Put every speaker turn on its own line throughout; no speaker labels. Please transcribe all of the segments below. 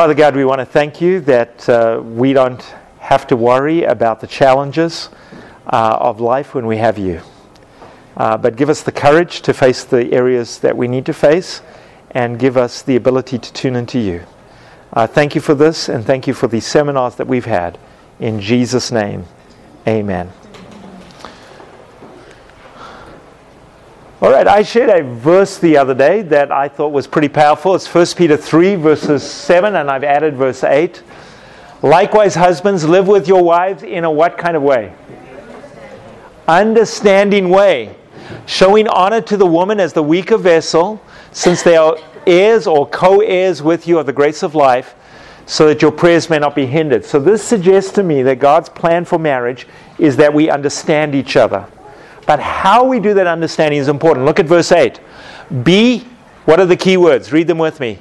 Father God, we want to thank you that uh, we don't have to worry about the challenges uh, of life when we have you. Uh, but give us the courage to face the areas that we need to face and give us the ability to tune into you. Uh, thank you for this and thank you for these seminars that we've had. In Jesus' name, amen. All right, I shared a verse the other day that I thought was pretty powerful. It's 1 Peter 3, verses 7, and I've added verse 8. Likewise, husbands, live with your wives in a what kind of way? Understanding way, showing honor to the woman as the weaker vessel, since they are heirs or co heirs with you of the grace of life, so that your prayers may not be hindered. So, this suggests to me that God's plan for marriage is that we understand each other. But how we do that understanding is important. Look at verse 8. Be, what are the key words? Read them with me.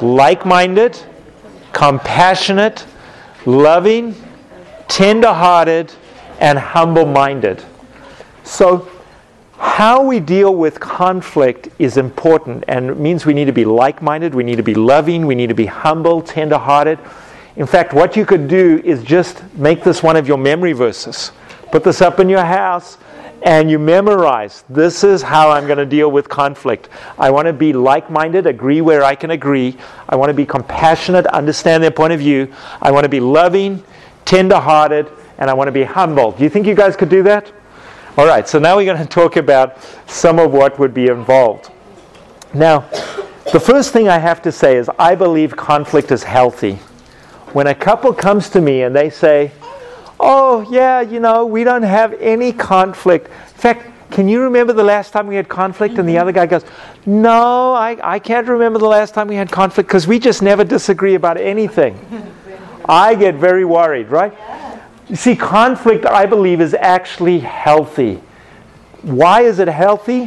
Like minded, compassionate, loving, tender hearted, and humble minded. So, how we deal with conflict is important and it means we need to be like minded, we need to be loving, we need to be humble, tender hearted. In fact, what you could do is just make this one of your memory verses. Put this up in your house and you memorize this is how I'm going to deal with conflict. I want to be like minded, agree where I can agree. I want to be compassionate, understand their point of view. I want to be loving, tender hearted, and I want to be humble. Do you think you guys could do that? All right, so now we're going to talk about some of what would be involved. Now, the first thing I have to say is I believe conflict is healthy. When a couple comes to me and they say, oh, yeah, you know, we don't have any conflict. In fact, can you remember the last time we had conflict? And the other guy goes, No, I, I can't remember the last time we had conflict because we just never disagree about anything. I get very worried, right? You see, conflict, I believe, is actually healthy. Why is it healthy?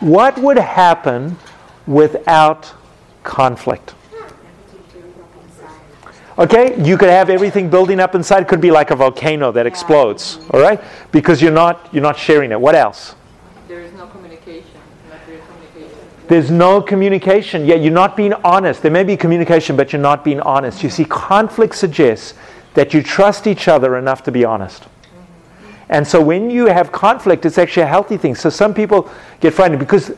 What would happen without conflict? Okay, you could have everything building up inside. It could be like a volcano that explodes. All right, because you're not you're not sharing it. What else?
There is no communication. communication.
There's no communication. Yeah, you're not being honest. There may be communication, but you're not being honest. You see, conflict suggests that you trust each other enough to be honest. Mm-hmm. And so when you have conflict, it's actually a healthy thing. So some people get frightened because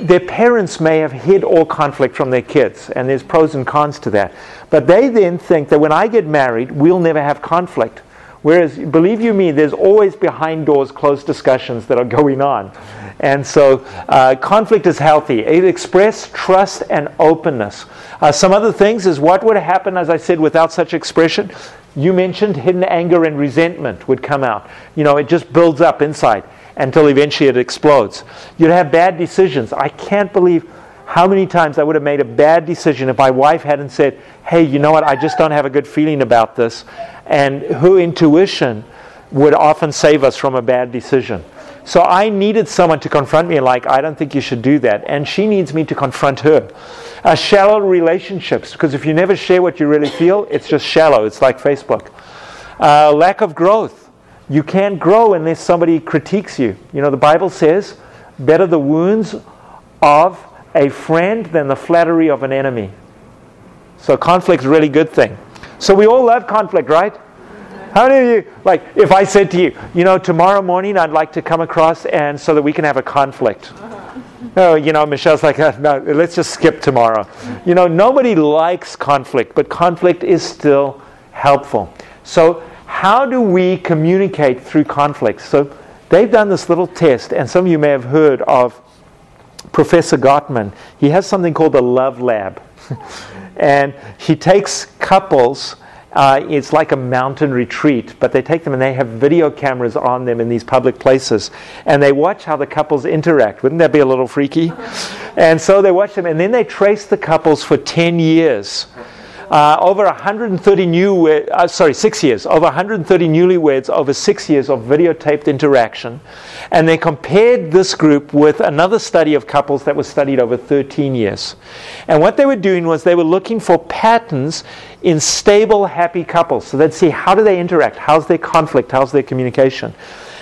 their parents may have hid all conflict from their kids, and there's pros and cons to that. But they then think that when I get married, we'll never have conflict. Whereas, believe you me, there's always behind doors closed discussions that are going on. And so, uh, conflict is healthy. It expresses trust and openness. Uh, some other things is what would happen, as I said, without such expression? You mentioned hidden anger and resentment would come out. You know, it just builds up inside until eventually it explodes. You'd have bad decisions. I can't believe how many times I would have made a bad decision if my wife hadn't said, hey, you know what, I just don't have a good feeling about this. And her intuition would often save us from a bad decision. So I needed someone to confront me like, I don't think you should do that. And she needs me to confront her. Uh, shallow relationships, because if you never share what you really feel, it's just shallow. It's like Facebook. Uh, lack of growth you can't grow unless somebody critiques you. You know, the Bible says, better the wounds of a friend than the flattery of an enemy. So conflict is a really good thing. So we all love conflict, right? How many of you, like, if I said to you, you know, tomorrow morning I'd like to come across and so that we can have a conflict. Oh, you know, Michelle's like, uh, no, let's just skip tomorrow. You know, nobody likes conflict, but conflict is still helpful. So how do we communicate through conflicts? So they've done this little test, and some of you may have heard of Professor Gottman. He has something called the Love Lab. and he takes couples. Uh, it's like a mountain retreat, but they take them and they have video cameras on them in these public places. And they watch how the couples interact. Wouldn't that be a little freaky? and so they watch them, and then they trace the couples for 10 years uh, over 130 new, uh, sorry, six years, over 130 newlyweds over six years of videotaped interaction. And they compared this group with another study of couples that was studied over 13 years. And what they were doing was they were looking for patterns in stable, happy couples. So they'd see how do they interact, how's their conflict, how's their communication.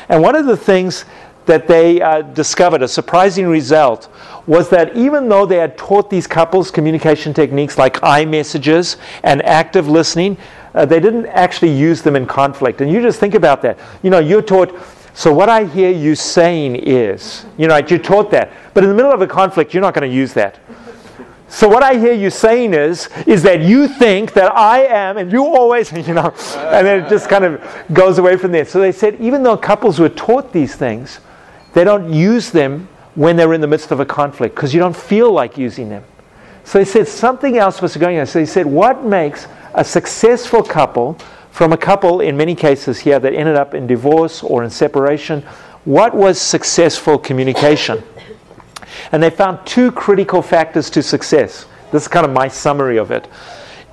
And one of the things that they uh, discovered, a surprising result, was that even though they had taught these couples communication techniques like I-messages and active listening, uh, they didn't actually use them in conflict. And you just think about that. You know, you're taught, so what I hear you saying is, you know, you're taught that. But in the middle of a conflict, you're not going to use that. So what I hear you saying is, is that you think that I am, and you always, you know, and then it just kind of goes away from there. So they said, even though couples were taught these things, they don't use them when they're in the midst of a conflict because you don't feel like using them. So they said something else was going on. So they said, what makes a successful couple from a couple in many cases here that ended up in divorce or in separation? What was successful communication? And they found two critical factors to success. This is kind of my summary of it.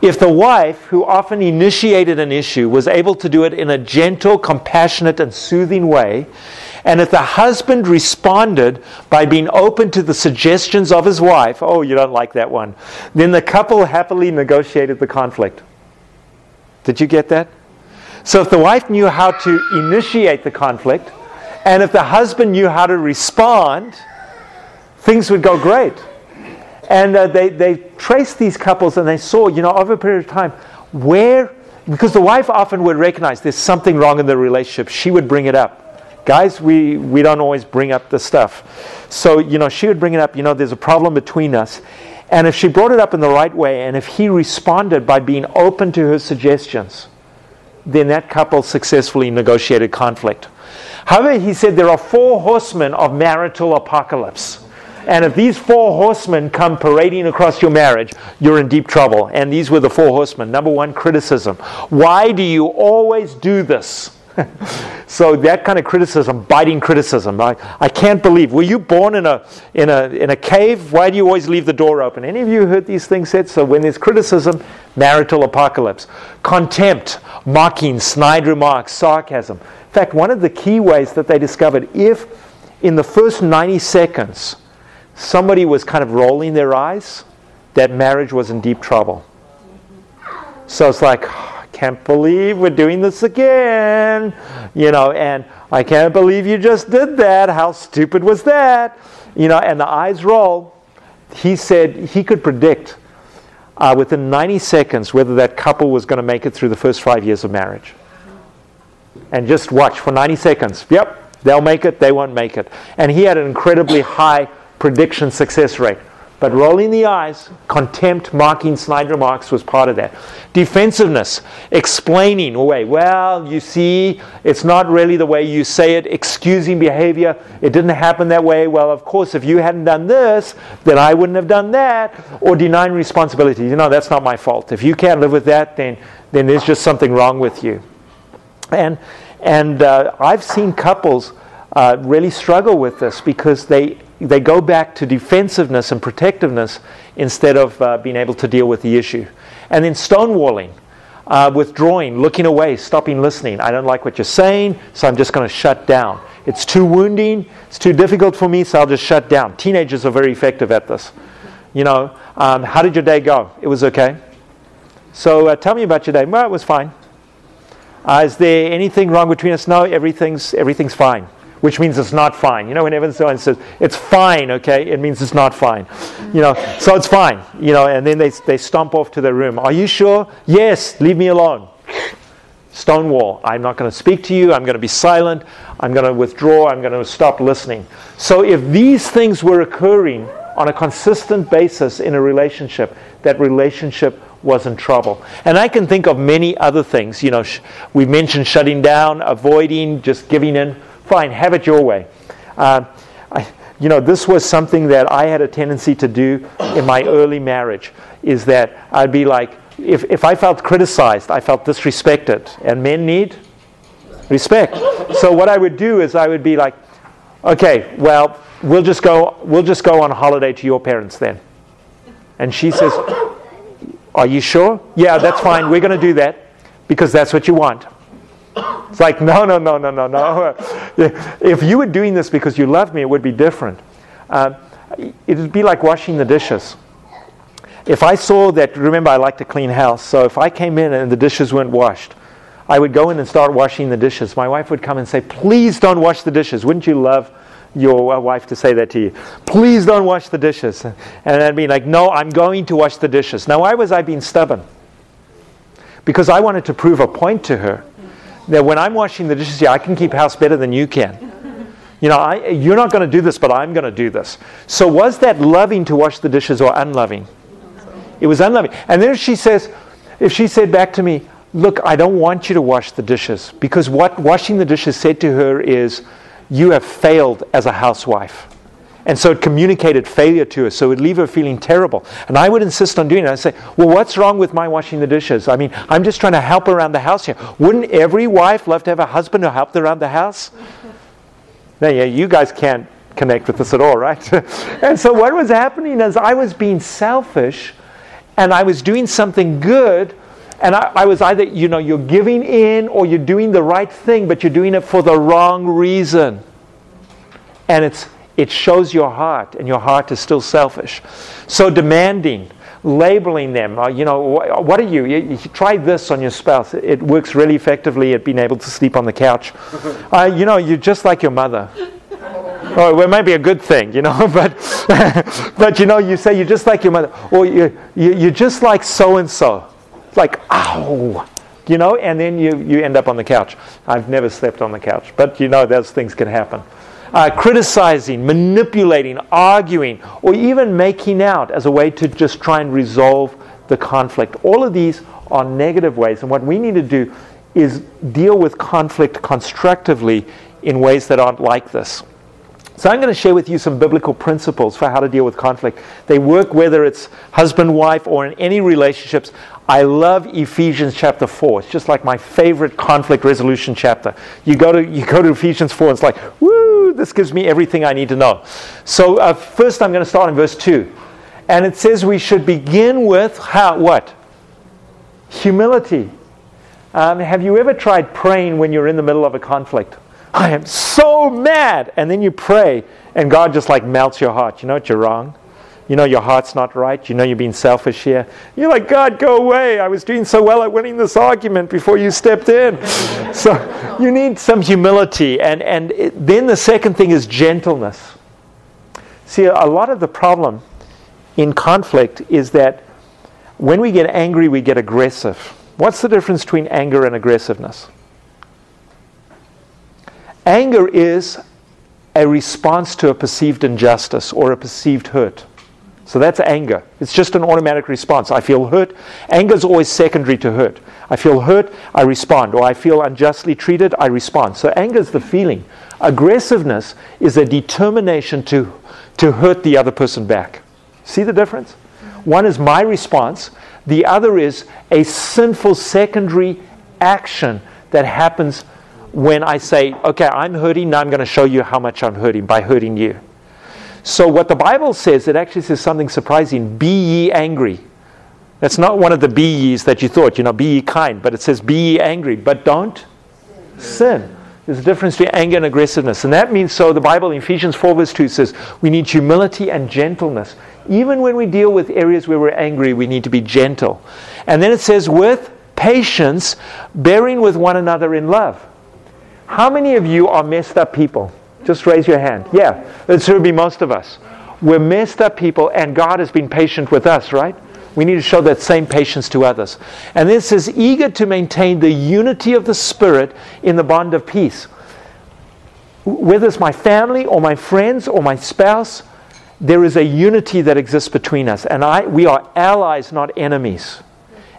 If the wife, who often initiated an issue, was able to do it in a gentle, compassionate, and soothing way, and if the husband responded by being open to the suggestions of his wife, oh, you don't like that one, then the couple happily negotiated the conflict. Did you get that? So if the wife knew how to initiate the conflict, and if the husband knew how to respond, things would go great. And uh, they, they traced these couples and they saw, you know, over a period of time, where, because the wife often would recognize there's something wrong in the relationship, she would bring it up. Guys, we, we don't always bring up the stuff. So, you know, she would bring it up, you know, there's a problem between us. And if she brought it up in the right way, and if he responded by being open to her suggestions, then that couple successfully negotiated conflict. However, he said there are four horsemen of marital apocalypse. And if these four horsemen come parading across your marriage, you're in deep trouble. And these were the four horsemen. Number one, criticism. Why do you always do this? so that kind of criticism, biting criticism. I, I can't believe. Were you born in a, in, a, in a cave? Why do you always leave the door open? Any of you heard these things said? So when there's criticism, marital apocalypse. Contempt, mocking, snide remarks, sarcasm. In fact, one of the key ways that they discovered if in the first 90 seconds somebody was kind of rolling their eyes, that marriage was in deep trouble. So it's like, can't believe we're doing this again. You know, and I can't believe you just did that. How stupid was that? You know, and the eyes roll. He said he could predict uh, within 90 seconds whether that couple was going to make it through the first five years of marriage. And just watch for 90 seconds. Yep, they'll make it, they won't make it. And he had an incredibly high prediction success rate. But rolling the eyes, contempt, mocking, snide remarks was part of that. Defensiveness, explaining away. Well, you see, it's not really the way you say it. Excusing behavior. It didn't happen that way. Well, of course, if you hadn't done this, then I wouldn't have done that. Or denying responsibility. You know, that's not my fault. If you can't live with that, then, then there's just something wrong with you. And, and uh, I've seen couples uh, really struggle with this because they they go back to defensiveness and protectiveness instead of uh, being able to deal with the issue. And then stonewalling, uh, withdrawing, looking away, stopping listening. I don't like what you're saying, so I'm just going to shut down. It's too wounding, it's too difficult for me, so I'll just shut down. Teenagers are very effective at this. You know, um, how did your day go? It was okay. So uh, tell me about your day. Well, it was fine. Uh, is there anything wrong between us? No, everything's, everything's fine which means it's not fine. You know, whenever someone says it's fine, okay, it means it's not fine. You know, so it's fine. You know, and then they they stomp off to their room. Are you sure? Yes. Leave me alone. Stonewall. I'm not going to speak to you. I'm going to be silent. I'm going to withdraw. I'm going to stop listening. So if these things were occurring on a consistent basis in a relationship, that relationship was in trouble. And I can think of many other things. You know, sh- we mentioned shutting down, avoiding, just giving in Fine, have it your way. Uh, I, you know, this was something that I had a tendency to do in my early marriage, is that I'd be like, if, if I felt criticized, I felt disrespected. And men need respect. So what I would do is I would be like, okay, well, we'll just go, we'll just go on holiday to your parents then. And she says, are you sure? Yeah, that's fine. We're going to do that because that's what you want. It's like, no, no, no, no, no, no. If you were doing this because you loved me, it would be different. Uh, it would be like washing the dishes. If I saw that, remember, I like to clean house, so if I came in and the dishes weren't washed, I would go in and start washing the dishes. My wife would come and say, Please don't wash the dishes. Wouldn't you love your wife to say that to you. Please don't wash the dishes. And I'd be like, no, I'm going to wash the dishes. Now, why was I being stubborn? Because I wanted to prove a point to her that when I'm washing the dishes here, I can keep house better than you can. You know, I, you're not going to do this, but I'm going to do this. So, was that loving to wash the dishes or unloving? It was unloving. And then if she says, if she said back to me, Look, I don't want you to wash the dishes, because what washing the dishes said to her is, You have failed as a housewife. And so it communicated failure to her, so it would leave her feeling terrible. And I would insist on doing it. I'd say, Well, what's wrong with my washing the dishes? I mean, I'm just trying to help around the house here. Wouldn't every wife love to have a husband who helped around the house? Now, yeah, you guys can't connect with this at all, right? and so what was happening is I was being selfish and I was doing something good. And I, I, was either, you know, you're giving in or you're doing the right thing, but you're doing it for the wrong reason. And it's, it shows your heart, and your heart is still selfish. So demanding, labeling them, uh, you know, what, what are you? you? you? Try this on your spouse. It works really effectively at being able to sleep on the couch. Uh, you know, you're just like your mother. Oh, well, it might be a good thing, you know, but, but you know, you say you're just like your mother, or you, you, you're just like so and so. Like, ow, you know, and then you, you end up on the couch. I've never slept on the couch, but you know, those things can happen. Uh, criticizing, manipulating, arguing, or even making out as a way to just try and resolve the conflict. All of these are negative ways, and what we need to do is deal with conflict constructively in ways that aren't like this. So, I'm going to share with you some biblical principles for how to deal with conflict. They work whether it's husband, wife, or in any relationships. I love Ephesians chapter 4. It's just like my favorite conflict resolution chapter. You go to, you go to Ephesians 4, and it's like, woo, this gives me everything I need to know. So, uh, first, I'm going to start in verse 2. And it says we should begin with how, what? Humility. Um, have you ever tried praying when you're in the middle of a conflict? I am so mad. And then you pray, and God just like melts your heart. You know what? You're wrong. You know your heart's not right. You know you're being selfish here. You're like, God, go away. I was doing so well at winning this argument before you stepped in. so you need some humility. And, and it, then the second thing is gentleness. See, a lot of the problem in conflict is that when we get angry, we get aggressive. What's the difference between anger and aggressiveness? Anger is a response to a perceived injustice or a perceived hurt. So that's anger. It's just an automatic response. I feel hurt. Anger is always secondary to hurt. I feel hurt, I respond. Or I feel unjustly treated, I respond. So anger is the feeling. Aggressiveness is a determination to, to hurt the other person back. See the difference? One is my response, the other is a sinful secondary action that happens when I say, okay, I'm hurting, now I'm going to show you how much I'm hurting by hurting you. So, what the Bible says, it actually says something surprising be ye angry. That's not one of the be ye's that you thought, you know, be ye kind, but it says be ye angry, but don't sin. There's a difference between anger and aggressiveness. And that means so the Bible in Ephesians 4, verse 2 says we need humility and gentleness. Even when we deal with areas where we're angry, we need to be gentle. And then it says with patience, bearing with one another in love. How many of you are messed up people? Just raise your hand. Yeah, it should be most of us. We're messed up people, and God has been patient with us, right? We need to show that same patience to others. And this is eager to maintain the unity of the Spirit in the bond of peace. Whether it's my family or my friends or my spouse, there is a unity that exists between us. And I, we are allies, not enemies.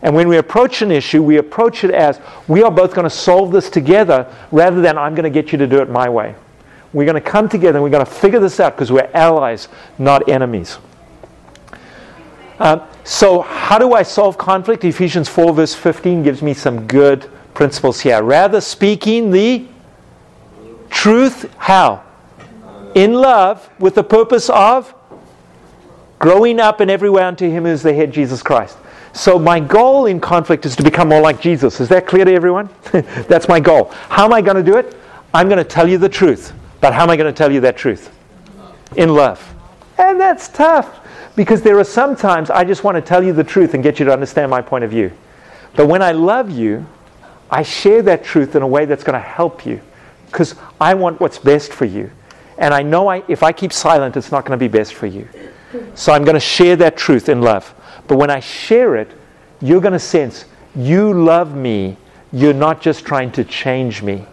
And when we approach an issue, we approach it as we are both going to solve this together rather than I'm going to get you to do it my way. We're going to come together and we're going to figure this out because we're allies, not enemies. Uh, so, how do I solve conflict? Ephesians 4, verse 15 gives me some good principles here. Rather, speaking the truth, how? In love, with the purpose of growing up in every way unto Him who is the head, Jesus Christ. So, my goal in conflict is to become more like Jesus. Is that clear to everyone? That's my goal. How am I going to do it? I'm going to tell you the truth. But how am I going to tell you that truth? In love. And that's tough because there are sometimes I just want to tell you the truth and get you to understand my point of view. But when I love you, I share that truth in a way that's going to help you because I want what's best for you. And I know I, if I keep silent, it's not going to be best for you. So I'm going to share that truth in love. But when I share it, you're going to sense you love me. You're not just trying to change me.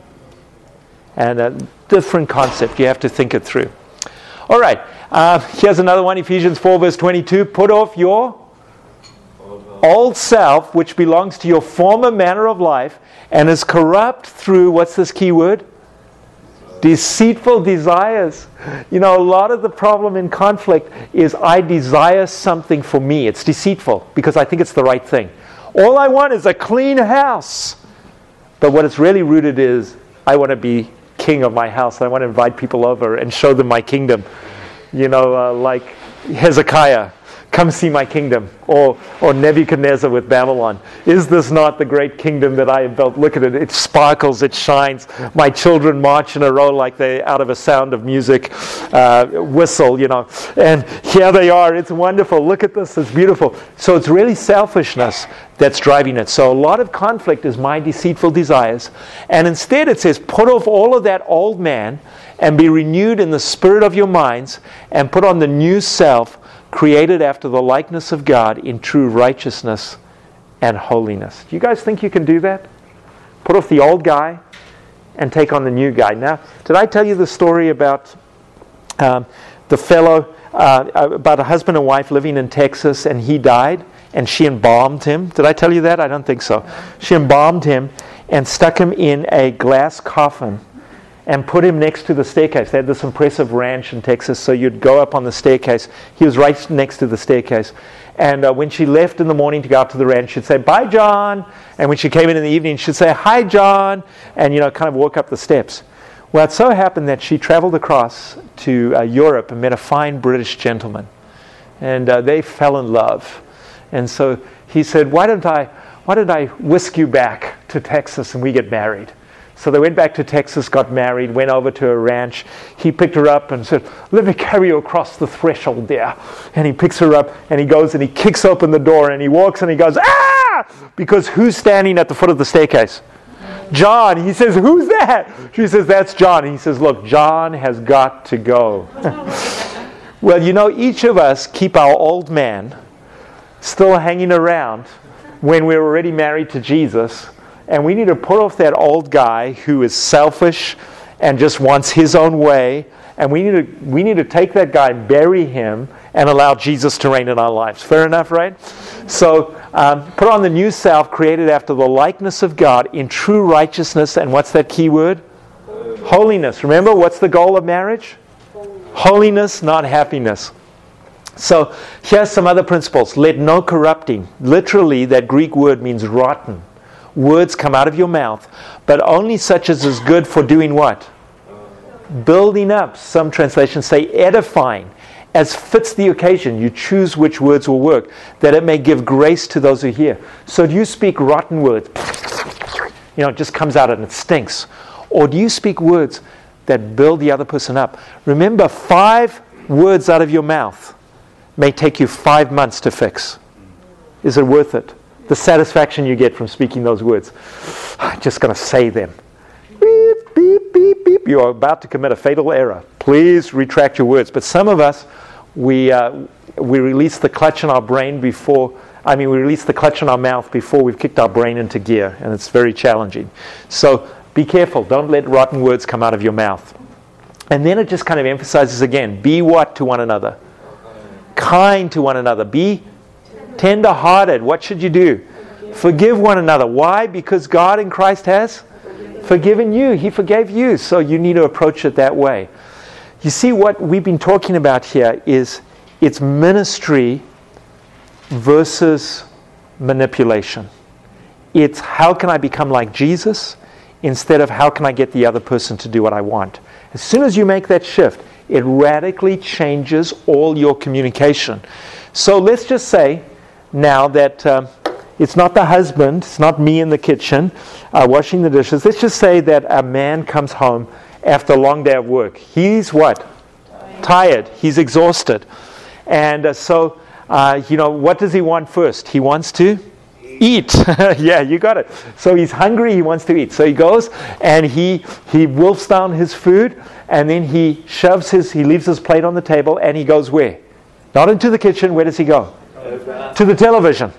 And a different concept. You have to think it through. All right. Uh, here's another one Ephesians 4, verse 22. Put off your old self, which belongs to your former manner of life and is corrupt through, what's this key word? Deceitful desires. You know, a lot of the problem in conflict is I desire something for me. It's deceitful because I think it's the right thing. All I want is a clean house. But what it's really rooted is I want to be king of my house. I want to invite people over and show them my kingdom. You know, uh, like Hezekiah Come see my kingdom. Or, or Nebuchadnezzar with Babylon. Is this not the great kingdom that I have built? Look at it. It sparkles, it shines. My children march in a row like they're out of a sound of music uh, whistle, you know. And here they are. It's wonderful. Look at this. It's beautiful. So it's really selfishness that's driving it. So a lot of conflict is my deceitful desires. And instead it says, put off all of that old man and be renewed in the spirit of your minds and put on the new self created after the likeness of God in true righteousness and holiness. Do you guys think you can do that? Put off the old guy and take on the new guy. Now, did I tell you the story about um, the fellow, uh, about a husband and wife living in Texas, and he died, and she embalmed him? Did I tell you that? I don't think so. She embalmed him and stuck him in a glass coffin and put him next to the staircase. They had this impressive ranch in Texas, so you'd go up on the staircase. He was right next to the staircase. And uh, when she left in the morning to go out to the ranch, she'd say, Bye, John. And when she came in in the evening, she'd say, Hi, John. And, you know, kind of walk up the steps. Well, it so happened that she traveled across to uh, Europe and met a fine British gentleman. And uh, they fell in love. And so he said, Why don't I, why don't I whisk you back to Texas and we get married? So they went back to Texas, got married, went over to a ranch. He picked her up and said, Let me carry you across the threshold there. And he picks her up and he goes and he kicks open the door and he walks and he goes, Ah! Because who's standing at the foot of the staircase? John. He says, Who's that? She says, That's John. He says, Look, John has got to go. well, you know, each of us keep our old man still hanging around when we're already married to Jesus and we need to put off that old guy who is selfish and just wants his own way. And we need to, we need to take that guy, bury him, and allow Jesus to reign in our lives. Fair enough, right? So um, put on the new self created after the likeness of God in true righteousness. And what's that key word? Holiness. Remember, what's the goal of marriage? Holiness, not happiness. So here's some other principles. Let no corrupting. Literally, that Greek word means rotten words come out of your mouth, but only such as is good for doing what? Building up. Some translations say edifying. As fits the occasion, you choose which words will work, that it may give grace to those who hear. So do you speak rotten words? You know, it just comes out and it stinks. Or do you speak words that build the other person up? Remember, five words out of your mouth may take you five months to fix. Is it worth it? The satisfaction you get from speaking those words. I'm just going to say them. Beep, beep, beep, beep. You are about to commit a fatal error. Please retract your words. But some of us, we, uh, we release the clutch in our brain before, I mean, we release the clutch in our mouth before we've kicked our brain into gear, and it's very challenging. So be careful. Don't let rotten words come out of your mouth. And then it just kind of emphasizes again be what to one another? Kind to one another. Be Tender hearted. What should you do? Forgive one another. Why? Because God in Christ has forgiven you. He forgave you. So you need to approach it that way. You see, what we've been talking about here is it's ministry versus manipulation. It's how can I become like Jesus instead of how can I get the other person to do what I want. As soon as you make that shift, it radically changes all your communication. So let's just say now that uh, it's not the husband, it's not me in the kitchen uh, washing the dishes. Let's just say that a man comes home after a long day of work. He's what? Tired. He's exhausted. And uh, so, uh, you know, what does he want first? He wants to eat. yeah, you got it. So he's hungry, he wants to eat. So he goes and he he wolfs down his food and then he shoves his he leaves his plate on the table and he goes where? Not into the kitchen, where does he go? To the television.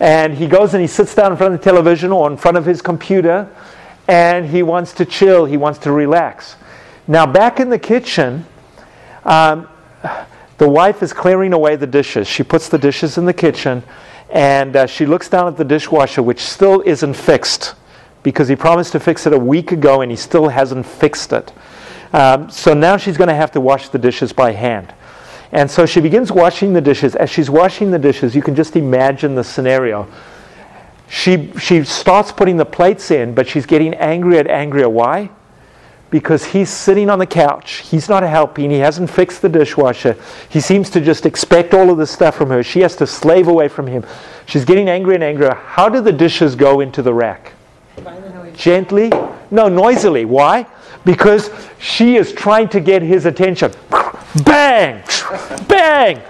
And he goes and he sits down in front of the television or in front of his computer and he wants to chill, he wants to relax. Now, back in the kitchen, um, the wife is clearing away the dishes. She puts the dishes in the kitchen and uh, she looks down at the dishwasher, which still isn't fixed because he promised to fix it a week ago and he still hasn't fixed it. Um, so now she's going to have to wash the dishes by hand. And so she begins washing the dishes. As she's washing the dishes, you can just imagine the scenario. She, she starts putting the plates in, but she's getting angrier and angrier. Why? Because he's sitting on the couch. He's not helping. He hasn't fixed the dishwasher. He seems to just expect all of this stuff from her. She has to slave away from him. She's getting angrier and angrier. How do the dishes go into the rack? Gently? No, noisily. Why? Because she is trying to get his attention. Bang! Bang!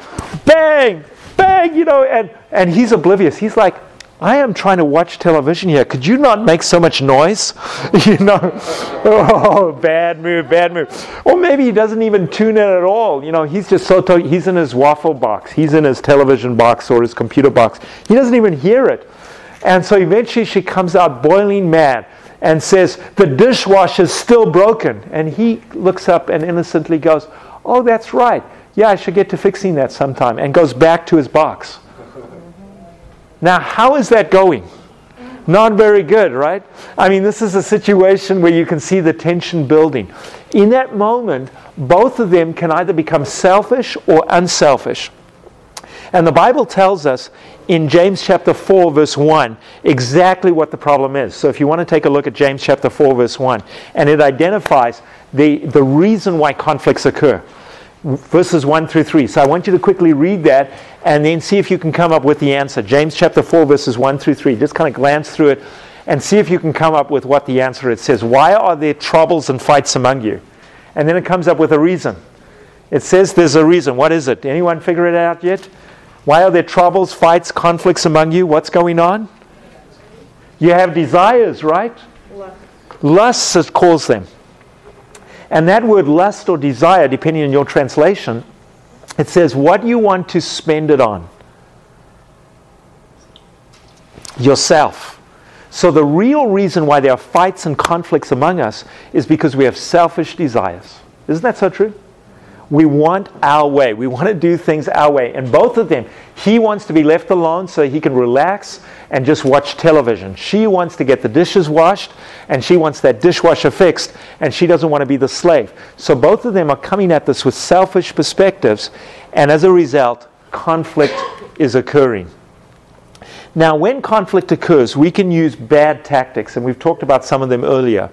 Bang! Bang! You know, and, and he's oblivious. He's like, I am trying to watch television here. Could you not make so much noise? you know, oh, bad move, bad move. Or maybe he doesn't even tune in at all. You know, he's just so, to- he's in his waffle box, he's in his television box or his computer box. He doesn't even hear it. And so eventually she comes out boiling mad and says, The dishwasher's still broken. And he looks up and innocently goes, Oh, that's right. Yeah, I should get to fixing that sometime. And goes back to his box. Now, how is that going? Not very good, right? I mean, this is a situation where you can see the tension building. In that moment, both of them can either become selfish or unselfish. And the Bible tells us in James chapter 4, verse 1, exactly what the problem is. So if you want to take a look at James chapter 4, verse 1, and it identifies the, the reason why conflicts occur. Verses 1 through 3. So I want you to quickly read that and then see if you can come up with the answer. James chapter 4, verses 1 through 3. Just kind of glance through it and see if you can come up with what the answer is. It says, Why are there troubles and fights among you? And then it comes up with a reason. It says there's a reason. What is it? Anyone figure it out yet? Why are there troubles, fights, conflicts among you? What's going on? You have desires, right? Lust. Lusts, it calls them. And that word lust or desire, depending on your translation, it says what you want to spend it on. Yourself. So the real reason why there are fights and conflicts among us is because we have selfish desires. Isn't that so true? We want our way. We want to do things our way. And both of them, he wants to be left alone so he can relax and just watch television. She wants to get the dishes washed and she wants that dishwasher fixed and she doesn't want to be the slave. So both of them are coming at this with selfish perspectives and as a result, conflict is occurring. Now, when conflict occurs, we can use bad tactics, and we've talked about some of them earlier.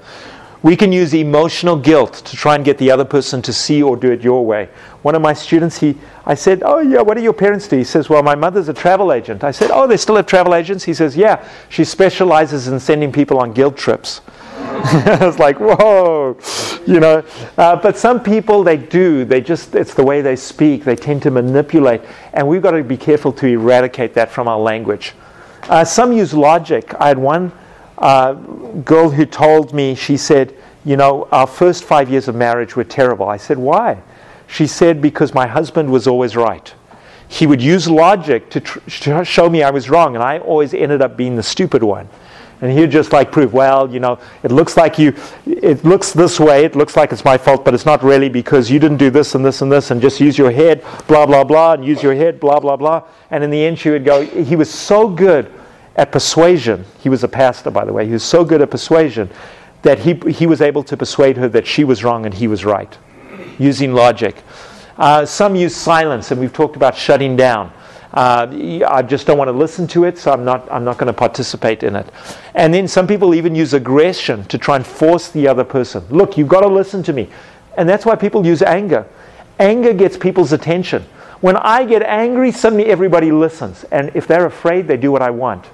We can use emotional guilt to try and get the other person to see or do it your way. One of my students, he, I said, Oh, yeah, what do your parents do? He says, Well, my mother's a travel agent. I said, Oh, they still have travel agents? He says, Yeah, she specializes in sending people on guilt trips. I was like, Whoa, you know. Uh, but some people, they do. They just, it's the way they speak. They tend to manipulate. And we've got to be careful to eradicate that from our language. Uh, some use logic. I had one uh, girl who told me, she said, You know, our first five years of marriage were terrible. I said, Why? She said, Because my husband was always right. He would use logic to, tr- to show me I was wrong, and I always ended up being the stupid one. And he'd just like prove, well, you know, it looks like you, it looks this way, it looks like it's my fault, but it's not really because you didn't do this and this and this, and just use your head, blah, blah, blah, and use your head, blah, blah, blah. And in the end, she would go, he was so good at persuasion. He was a pastor, by the way. He was so good at persuasion that he, he was able to persuade her that she was wrong and he was right, using logic. Uh, some use silence, and we've talked about shutting down. Uh, I just don't want to listen to it, so I'm not, I'm not going to participate in it. And then some people even use aggression to try and force the other person. Look, you've got to listen to me. And that's why people use anger. Anger gets people's attention. When I get angry, suddenly everybody listens. And if they're afraid, they do what I want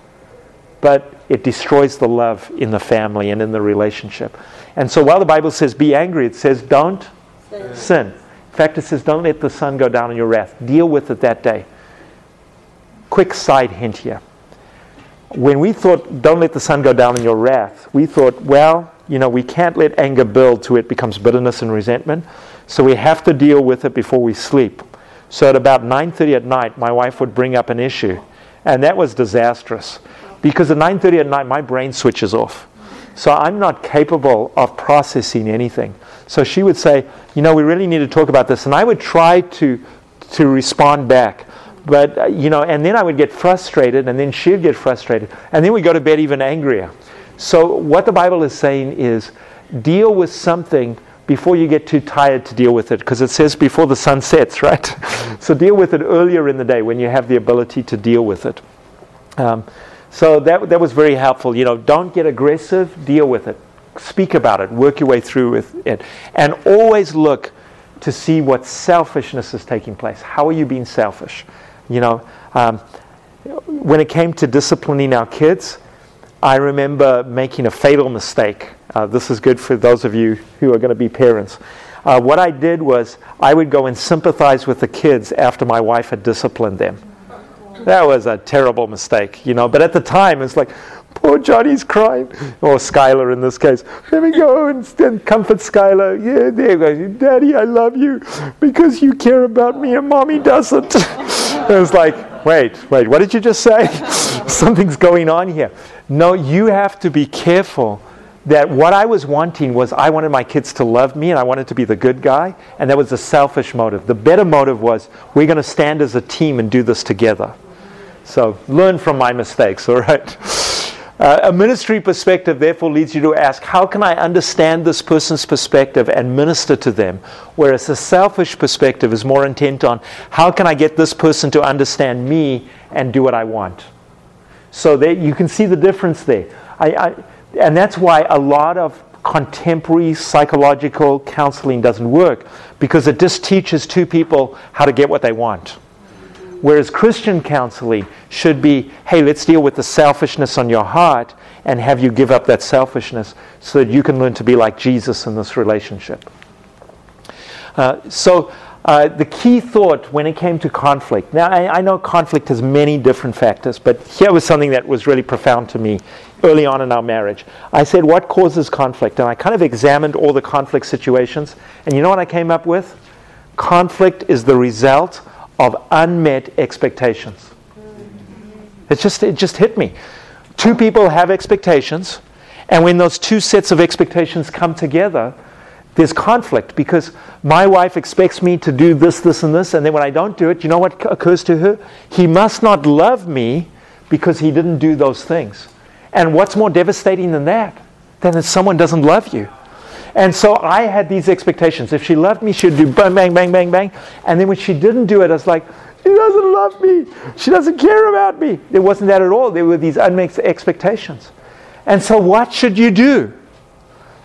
but it destroys the love in the family and in the relationship. And so while the Bible says be angry, it says don't sin. sin. In fact, it says don't let the sun go down on your wrath. Deal with it that day. Quick side hint here. when we thought, don't let the sun go down in your wrath, we thought, well, you know, we can't let anger build to it becomes bitterness and resentment. So we have to deal with it before we sleep. So at about 9:30 at night, my wife would bring up an issue, and that was disastrous because at 9:30 at night my brain switches off. So I'm not capable of processing anything. So she would say, "You know, we really need to talk about this." And I would try to to respond back. But uh, you know, and then I would get frustrated and then she'd get frustrated. And then we go to bed even angrier. So what the Bible is saying is deal with something before you get too tired to deal with it, because it says before the sun sets, right? so deal with it earlier in the day when you have the ability to deal with it. Um, so that, that was very helpful. You know, don't get aggressive, deal with it. Speak about it, work your way through with it. And always look to see what selfishness is taking place. How are you being selfish? You know, um, when it came to disciplining our kids, I remember making a fatal mistake. Uh, this is good for those of you who are going to be parents. Uh, what I did was I would go and sympathize with the kids after my wife had disciplined them. That was a terrible mistake, you know. But at the time, it's like, poor Johnny's crying, or Skylar in this case. Let me go and, and comfort Skylar. Yeah, there you go. Daddy, I love you because you care about me and mommy doesn't. it was like, wait, wait, what did you just say? Something's going on here. No, you have to be careful that what I was wanting was I wanted my kids to love me and I wanted to be the good guy, and that was a selfish motive. The better motive was we're going to stand as a team and do this together. So learn from my mistakes, all right? Uh, a ministry perspective therefore leads you to ask, how can I understand this person's perspective and minister to them? Whereas a selfish perspective is more intent on, how can I get this person to understand me and do what I want? So that you can see the difference there. I, I, and that's why a lot of contemporary psychological counseling doesn't work because it just teaches two people how to get what they want. Whereas Christian counseling should be hey, let's deal with the selfishness on your heart and have you give up that selfishness so that you can learn to be like Jesus in this relationship. Uh, so, uh, the key thought when it came to conflict. Now, I, I, know conflict has many different factors, but here was something that was really profound to me early on in our marriage. I said, What causes conflict? And I kind of examined all the conflict situations. And you know what I came up with? Conflict is the result of unmet expectations. It just, it just hit me. Two people have expectations, and when those two sets of expectations come together, there's conflict because my wife expects me to do this, this, and this, and then when I don't do it, you know what occurs to her? He must not love me because he didn't do those things. And what's more devastating than that? Than that someone doesn't love you. And so I had these expectations. If she loved me, she'd do bang, bang, bang, bang, bang. And then when she didn't do it, I was like, she doesn't love me. She doesn't care about me. It wasn't that at all. There were these unmet expectations. And so what should you do?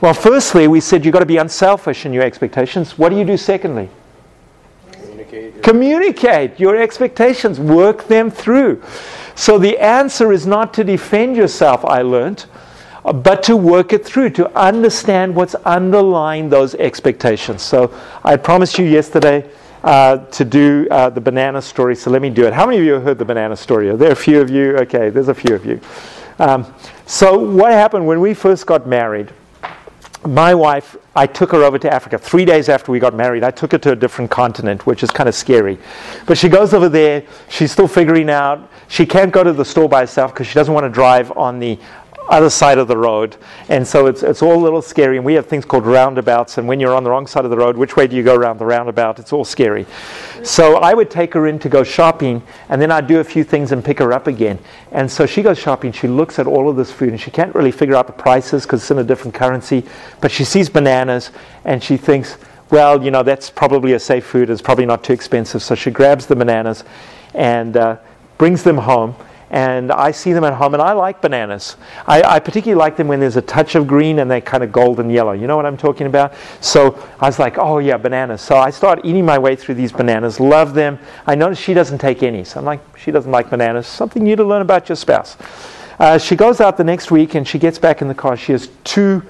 Well, firstly, we said you've got to be unselfish in your expectations. What do you do secondly? Communicate. Communicate your expectations, work them through. So the answer is not to defend yourself, I learned, but to work it through, to understand what's underlying those expectations. So I promised you yesterday uh, to do uh, the banana story, so let me do it. How many of you have heard the banana story? Are there a few of you? Okay, there's a few of you. Um, so what happened when we first got married? my wife, I took her over to Africa. Three days after we got married, I took her to a different continent, which is kind of scary. But she goes over there. She's still figuring out. She can't go to the store by herself because she doesn't want to drive on the other side of the road. And so it's, it's all a little scary. And we have things called roundabouts. And when you're on the wrong side of the road, which way do you go around the roundabout? It's all scary. So I would take her in to go shopping. And then I'd do a few things and pick her up again. And so she goes shopping. She looks at all of this food. And she can't really figure out the prices because it's in a different currency. But she sees bananas. And she thinks, well, you know, that's probably a safe food. It's probably not too expensive. So she grabs the bananas and uh, brings them home and I see them at home, and I like bananas. I, I, particularly like them when there's a touch of green and they're kind of golden yellow. You know what I'm talking about? So I was like, oh yeah, bananas. So I start eating my way through these bananas, love them. I notice she doesn't take any, so I'm like, she doesn't like bananas. Something new to learn about your spouse. Uh, she goes out the next week and she gets back in the car. She has two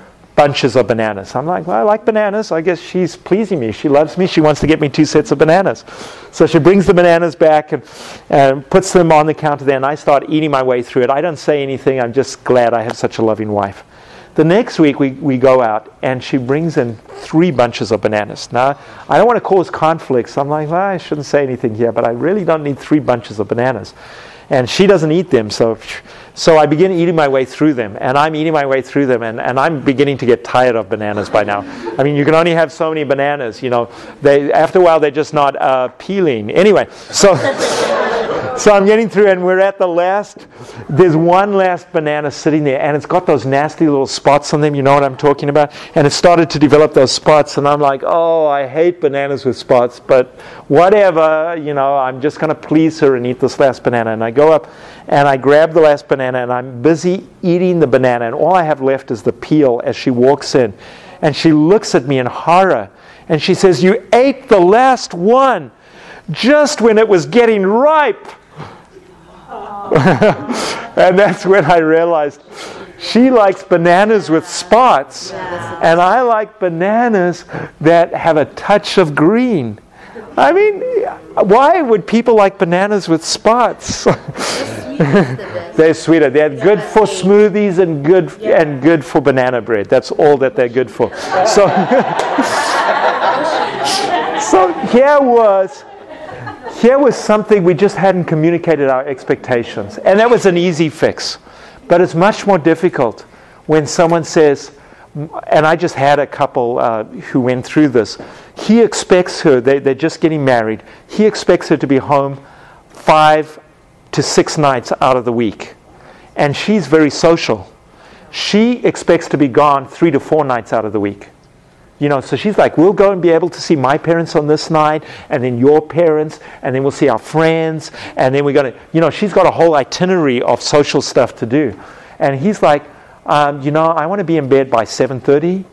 bunches of bananas. I'm like, well, I like bananas. I guess she's pleasing me. She loves me. She wants to get me two sets of bananas. So she brings the bananas back and, and puts them on the counter there, and I start eating my way through it. I don't say anything. I'm just glad I have such a loving wife. The next week, we, we go out, and she brings in three bunches of bananas. Now, I don't want to cause conflicts. I'm like, well, I shouldn't say anything here, but I really don't need three bunches of bananas. And she doesn't eat them, so so I begin eating my way through them, and I'm eating my way through them, and, and I'm beginning to get tired of bananas by now. I mean, you can only have so many bananas, you know. They, after a while, they're just not uh, peeling. Anyway, so. so I'm getting through, and we're at the last. There's one last banana sitting there, and it's got those nasty little spots on them. You know what I'm talking about? And it started to develop those spots, and I'm like, oh, I hate bananas with spots, but whatever. You know, I'm just going to please her and eat this last banana. And I go up, and I grab the last banana, and I'm busy eating the banana, and all I have left is the peel as she walks in, and she looks at me in horror, and she says, "You ate the last one." Just when it was getting ripe. and that's when I realized she likes bananas with spots, and I like bananas that have a touch of green. I mean, why would people like bananas with spots? they're sweeter. They're good for smoothies and good and good for banana bread. That's all that they're good for. So, so here was here was something we just hadn't communicated our expectations. And that was an easy fix. But it's much more difficult when someone says, and I just had a couple uh, who went through this. He expects her, they, they're just getting married, he expects her to be home five to six nights out of the week. And she's very social. She expects to be gone three to four nights out of the week. You know, so she's like, we'll go and be able to see my parents on this night, and then your parents, and then we'll see our friends, and then we're going to, you know, she's got a whole itinerary of social stuff to do. And he's like, um, you know, I want to be in bed by 7.30,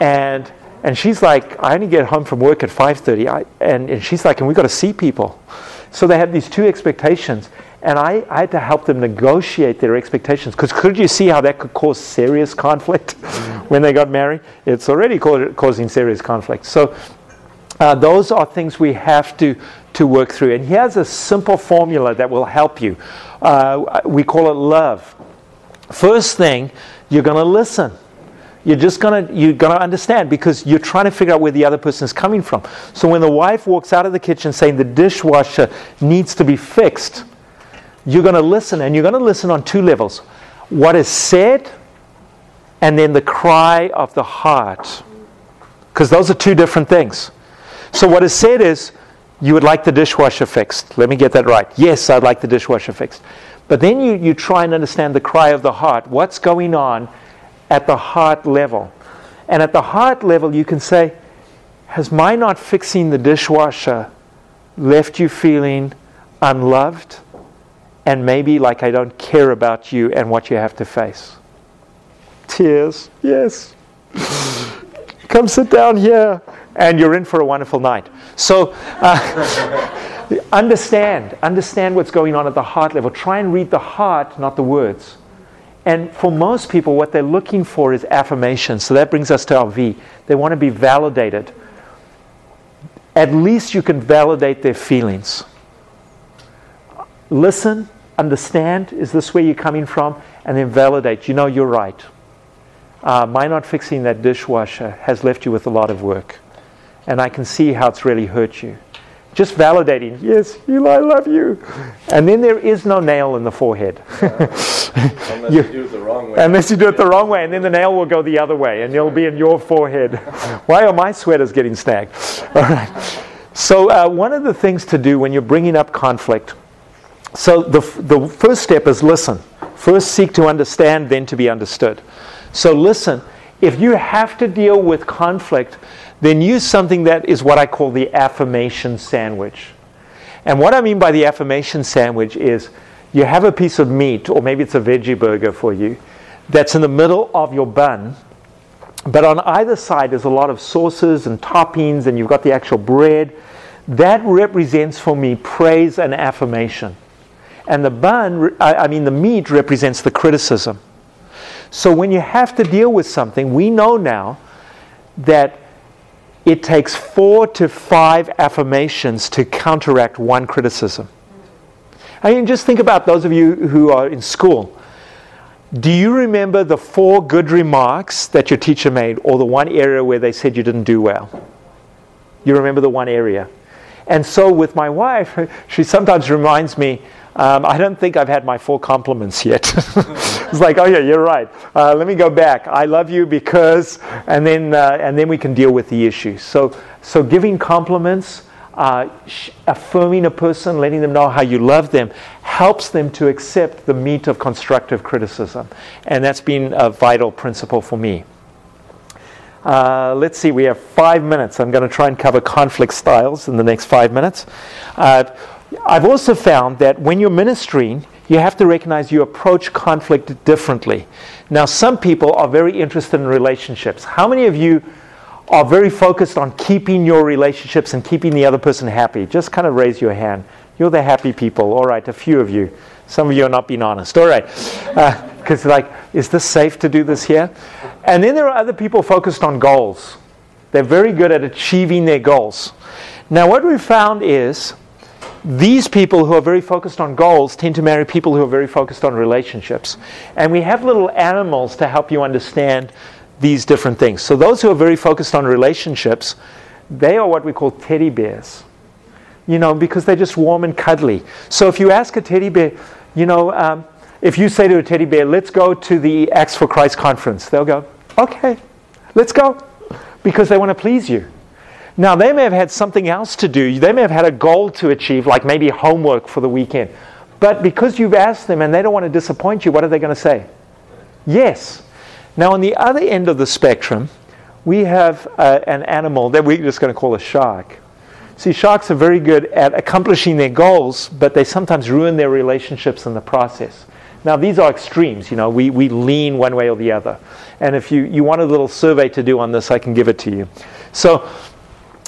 and and she's like, I only get home from work at 5.30, I, and, and she's like, and we've got to see people. So they have these two expectations. And I, I had to help them negotiate their expectations. Because could you see how that could cause serious conflict when they got married? It's already causing serious conflict. So uh, those are things we have to, to work through. And here's a simple formula that will help you. Uh, we call it love. First thing, you're going to listen. You're just gonna you're gonna understand because you're trying to figure out where the other person is coming from. So when the wife walks out of the kitchen saying the dishwasher needs to be fixed, you're going to listen, and you're going to listen on two levels what is said, and then the cry of the heart. Because those are two different things. So, what is said is, you would like the dishwasher fixed. Let me get that right. Yes, I'd like the dishwasher fixed. But then you, you try and understand the cry of the heart. What's going on at the heart level? And at the heart level, you can say, Has my not fixing the dishwasher left you feeling unloved? And maybe like I don't care about you and what you have to face. Tears, yes. Come sit down here, and you're in for a wonderful night. So, uh, understand, understand what's going on at the heart level. Try and read the heart, not the words. And for most people, what they're looking for is affirmation. So that brings us to our V. They want to be validated. At least you can validate their feelings. Listen, understand, is this where you're coming from? And then validate, you know, you're right. Uh, my not fixing that dishwasher has left you with a lot of work. And I can see how it's really hurt you. Just validating, yes, Eli, I love you. And then there is no nail in the forehead.
unless you, you, do it the wrong way.
Unless you do it the wrong way, and then the nail will go the other way, and it'll be in your forehead. Why are my sweaters getting snagged? All right. So, uh, one of the things to do when you're bringing up conflict so the, the first step is listen. First, seek to understand, then to be understood. So listen. If you have to deal with conflict, then use something that is what I call the affirmation sandwich. And what I mean by the affirmation sandwich is you have a piece of meat, or maybe it's a veggie burger for you, that's in the middle of your bun. But on either side, there's a lot of sauces and toppings, and you've got the actual bread. That represents for me praise and affirmation. And the bun, I mean, the meat represents the criticism. So when you have to deal with something, we know now that it takes four to five affirmations to counteract one criticism. I mean, just think about those of you who are in school. Do you remember the four good remarks that your teacher made, or the one area where they said you didn't do well? You remember the one area. And so with my wife, she sometimes reminds me, um, I don't think I've had my full compliments yet. it's like, oh yeah, you're right. Uh, let me go back. I love you because, and then uh, and then we can deal with the issue. So so giving compliments, uh, affirming a person, letting them know how you love them, helps them to accept the meat of constructive criticism, and that's been a vital principle for me. Uh, let's see, we have five minutes. I'm going to try and cover conflict styles in the next five minutes. Uh, I've also found that when you're ministering, you have to recognize you approach conflict differently. Now, some people are very interested in relationships. How many of you are very focused on keeping your relationships and keeping the other person happy? Just kind of raise your hand. You're the happy people. All right, a few of you. Some of you are not being honest. All right. Because, uh, like, is this safe to do this here? And then there are other people focused on goals. They're very good at achieving their goals. Now, what we've found is these people who are very focused on goals tend to marry people who are very focused on relationships. And we have little animals to help you understand these different things. So, those who are very focused on relationships, they are what we call teddy bears. You know, because they're just warm and cuddly. So, if you ask a teddy bear, you know, um, if you say to a teddy bear, let's go to the Acts for Christ conference, they'll go, okay, let's go, because they want to please you. Now, they may have had something else to do. They may have had a goal to achieve, like maybe homework for the weekend. But because you've asked them and they don't want to disappoint you, what are they going to say? Yes. Now, on the other end of the spectrum, we have uh, an animal that we're just going to call a shark. See, sharks are very good at accomplishing their goals, but they sometimes ruin their relationships in the process. Now, these are extremes. You know, we, we lean one way or the other. And if you, you want a little survey to do on this, I can give it to you. So,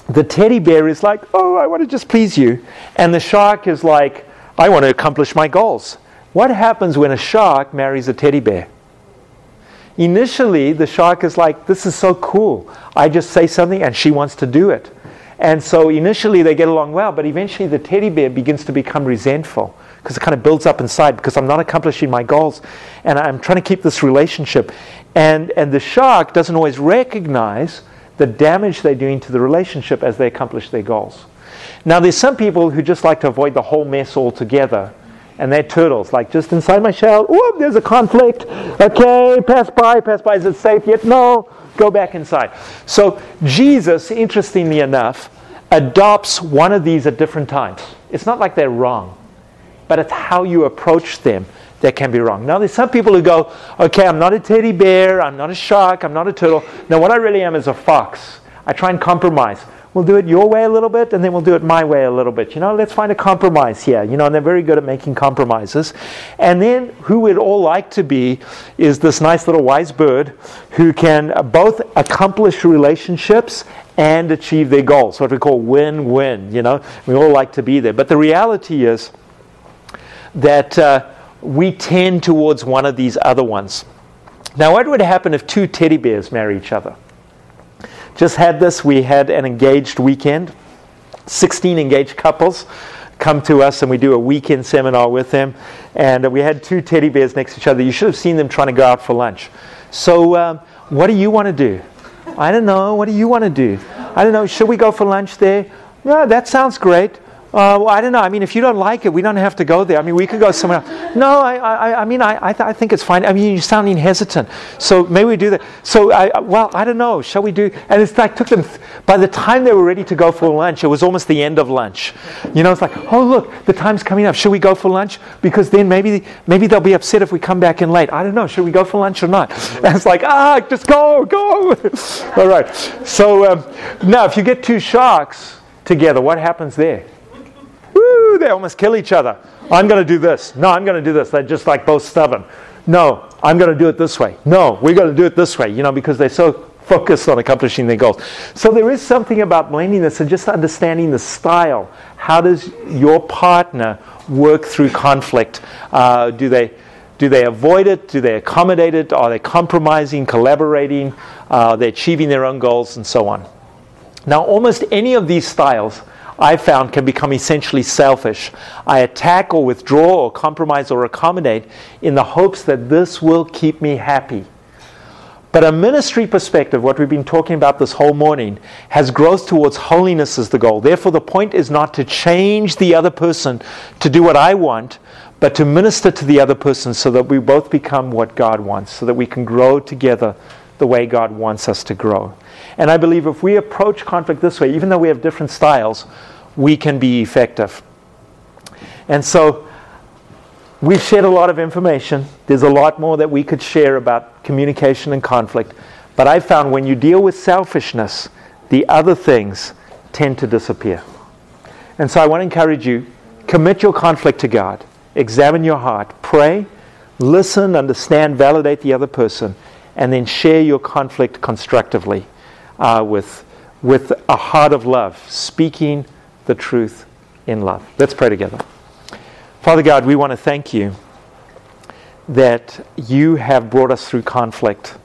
the teddy bear is like, oh, I want to just please you. And the shark is like, I want to accomplish my goals. What happens when a shark marries a teddy bear? Initially, the shark is like, this is so cool. I just say something and she wants to do it. And so initially they get along well, but eventually the teddy bear begins to become resentful because it kind of builds up inside because I'm not accomplishing my goals and I'm trying to keep this relationship. And, and the shark doesn't always recognize the damage they're doing to the relationship as they accomplish their goals. Now, there's some people who just like to avoid the whole mess altogether, and they're turtles, like just inside my shell, whoop, there's a conflict. Okay, pass by, pass by. Is it safe yet? No, go back inside. So, Jesus, interestingly enough, adopts one of these at different times. It's not like they're wrong but it's how you approach them that can be wrong. Now, there's some people who go, okay, I'm not a teddy bear, I'm not a shark, I'm not a turtle. Now, what I really am is a fox. I try and compromise. We'll do it your way a little bit, and then we'll do it my way a little bit. You know, let's find a compromise here. You know, and they're very good at making compromises. And then, who we'd all like to be is this nice little wise bird who can both accomplish relationships and achieve their goals. What we call win win. You know, we all like to be there. But the reality is, that uh, we tend towards one of these other ones. Now, what would happen if two teddy bears marry each other? Just had this, we had an engaged weekend. 16 engaged couples come to us and we do a weekend seminar with them. And we had two teddy bears next to each other. You should have seen them trying to go out for lunch. So, um, what do you want to do? I don't know. What do you want to do? I don't know. Should we go for lunch there? Yeah, that sounds great. Uh, well, I don't know. I mean, if you don't like it, we don't have to go there. I mean, we could go somewhere else. No, I, I, I mean, I, I, th- I, think it's fine. I mean, you're sounding hesitant. So maybe we do that. So, I, well, I don't know. Shall we do? And it's like, took them, th- by the time they were ready to go for lunch, it was almost the end of lunch. You know, it's like, oh, look, the time's coming up. Should we go for lunch? Because then maybe, maybe they'll be upset if we come back in late. I don't know. Should we go for lunch or not? And it's like, ah, just go, go. All right. So um, now, if you get two sharks together, what happens there? Woo, they almost kill each other. I'm going to do this. No, I'm going to do this. They're just like both stubborn. No, I'm going to do it this way. No, we're going to do it this way, you know, because they're so focused on accomplishing their goals. So there is something about blendiness and just understanding the style. How does your partner work through conflict? Uh, do they Do they avoid it? Do they accommodate it? Are they compromising, collaborating? Uh, are they achieving their own goals, and so on? Now, almost any of these styles I found can become essentially selfish. I attack or withdraw or compromise or accommodate in the hopes that this will keep me happy. But a ministry perspective, what we've been talking about this whole morning, has growth towards holiness as the goal. Therefore, the point is not to change the other person to do what I want, but to minister to the other person so that we both become what God wants, so that we can grow together the way God wants us to grow. And I believe if we approach conflict this way, even though we have different styles, we can be effective. And so we've shared a lot of information. There's a lot more that we could share about communication and conflict. But I found when you deal with selfishness, the other things tend to disappear. And so I want to encourage you commit your conflict to God, examine your heart, pray, listen, understand, validate the other person, and then share your conflict constructively uh, with, with a heart of love, speaking the truth in love. Let's pray together. Father God, we want to thank you that you have brought us through conflict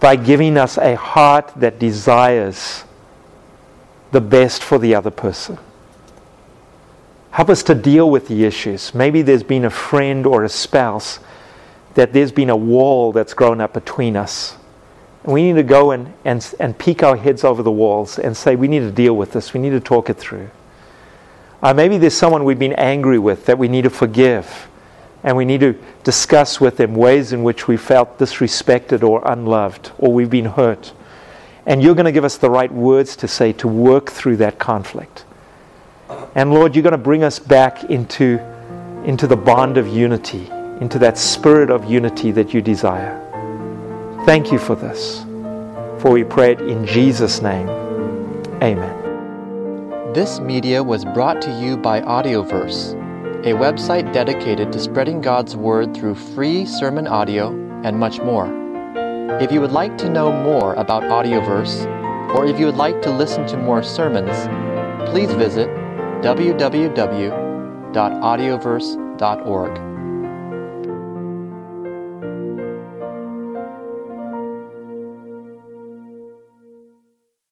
by giving us a heart that desires the best for the other person. Help us to deal with the issues. Maybe there's been a friend or a spouse that there's been a wall that's grown up between us. We need to go and, and, and peek our heads over the walls and say, we need to deal with this. We need to talk it through. Uh, maybe there's someone we've been angry with that we need to forgive. And we need to discuss with them ways in which we felt disrespected or unloved or we've been hurt. And you're going to give us the right words to say to work through that conflict. And Lord, you're going to bring us back into, into the bond of unity, into that spirit of unity that you desire. Thank you for this. For we pray it in Jesus' name. Amen.
This media was brought to you by Audioverse, a website dedicated to spreading God's Word through free sermon audio and much more. If you would like to know more about Audioverse, or if you would like to listen to more sermons, please visit www.audioverse.org.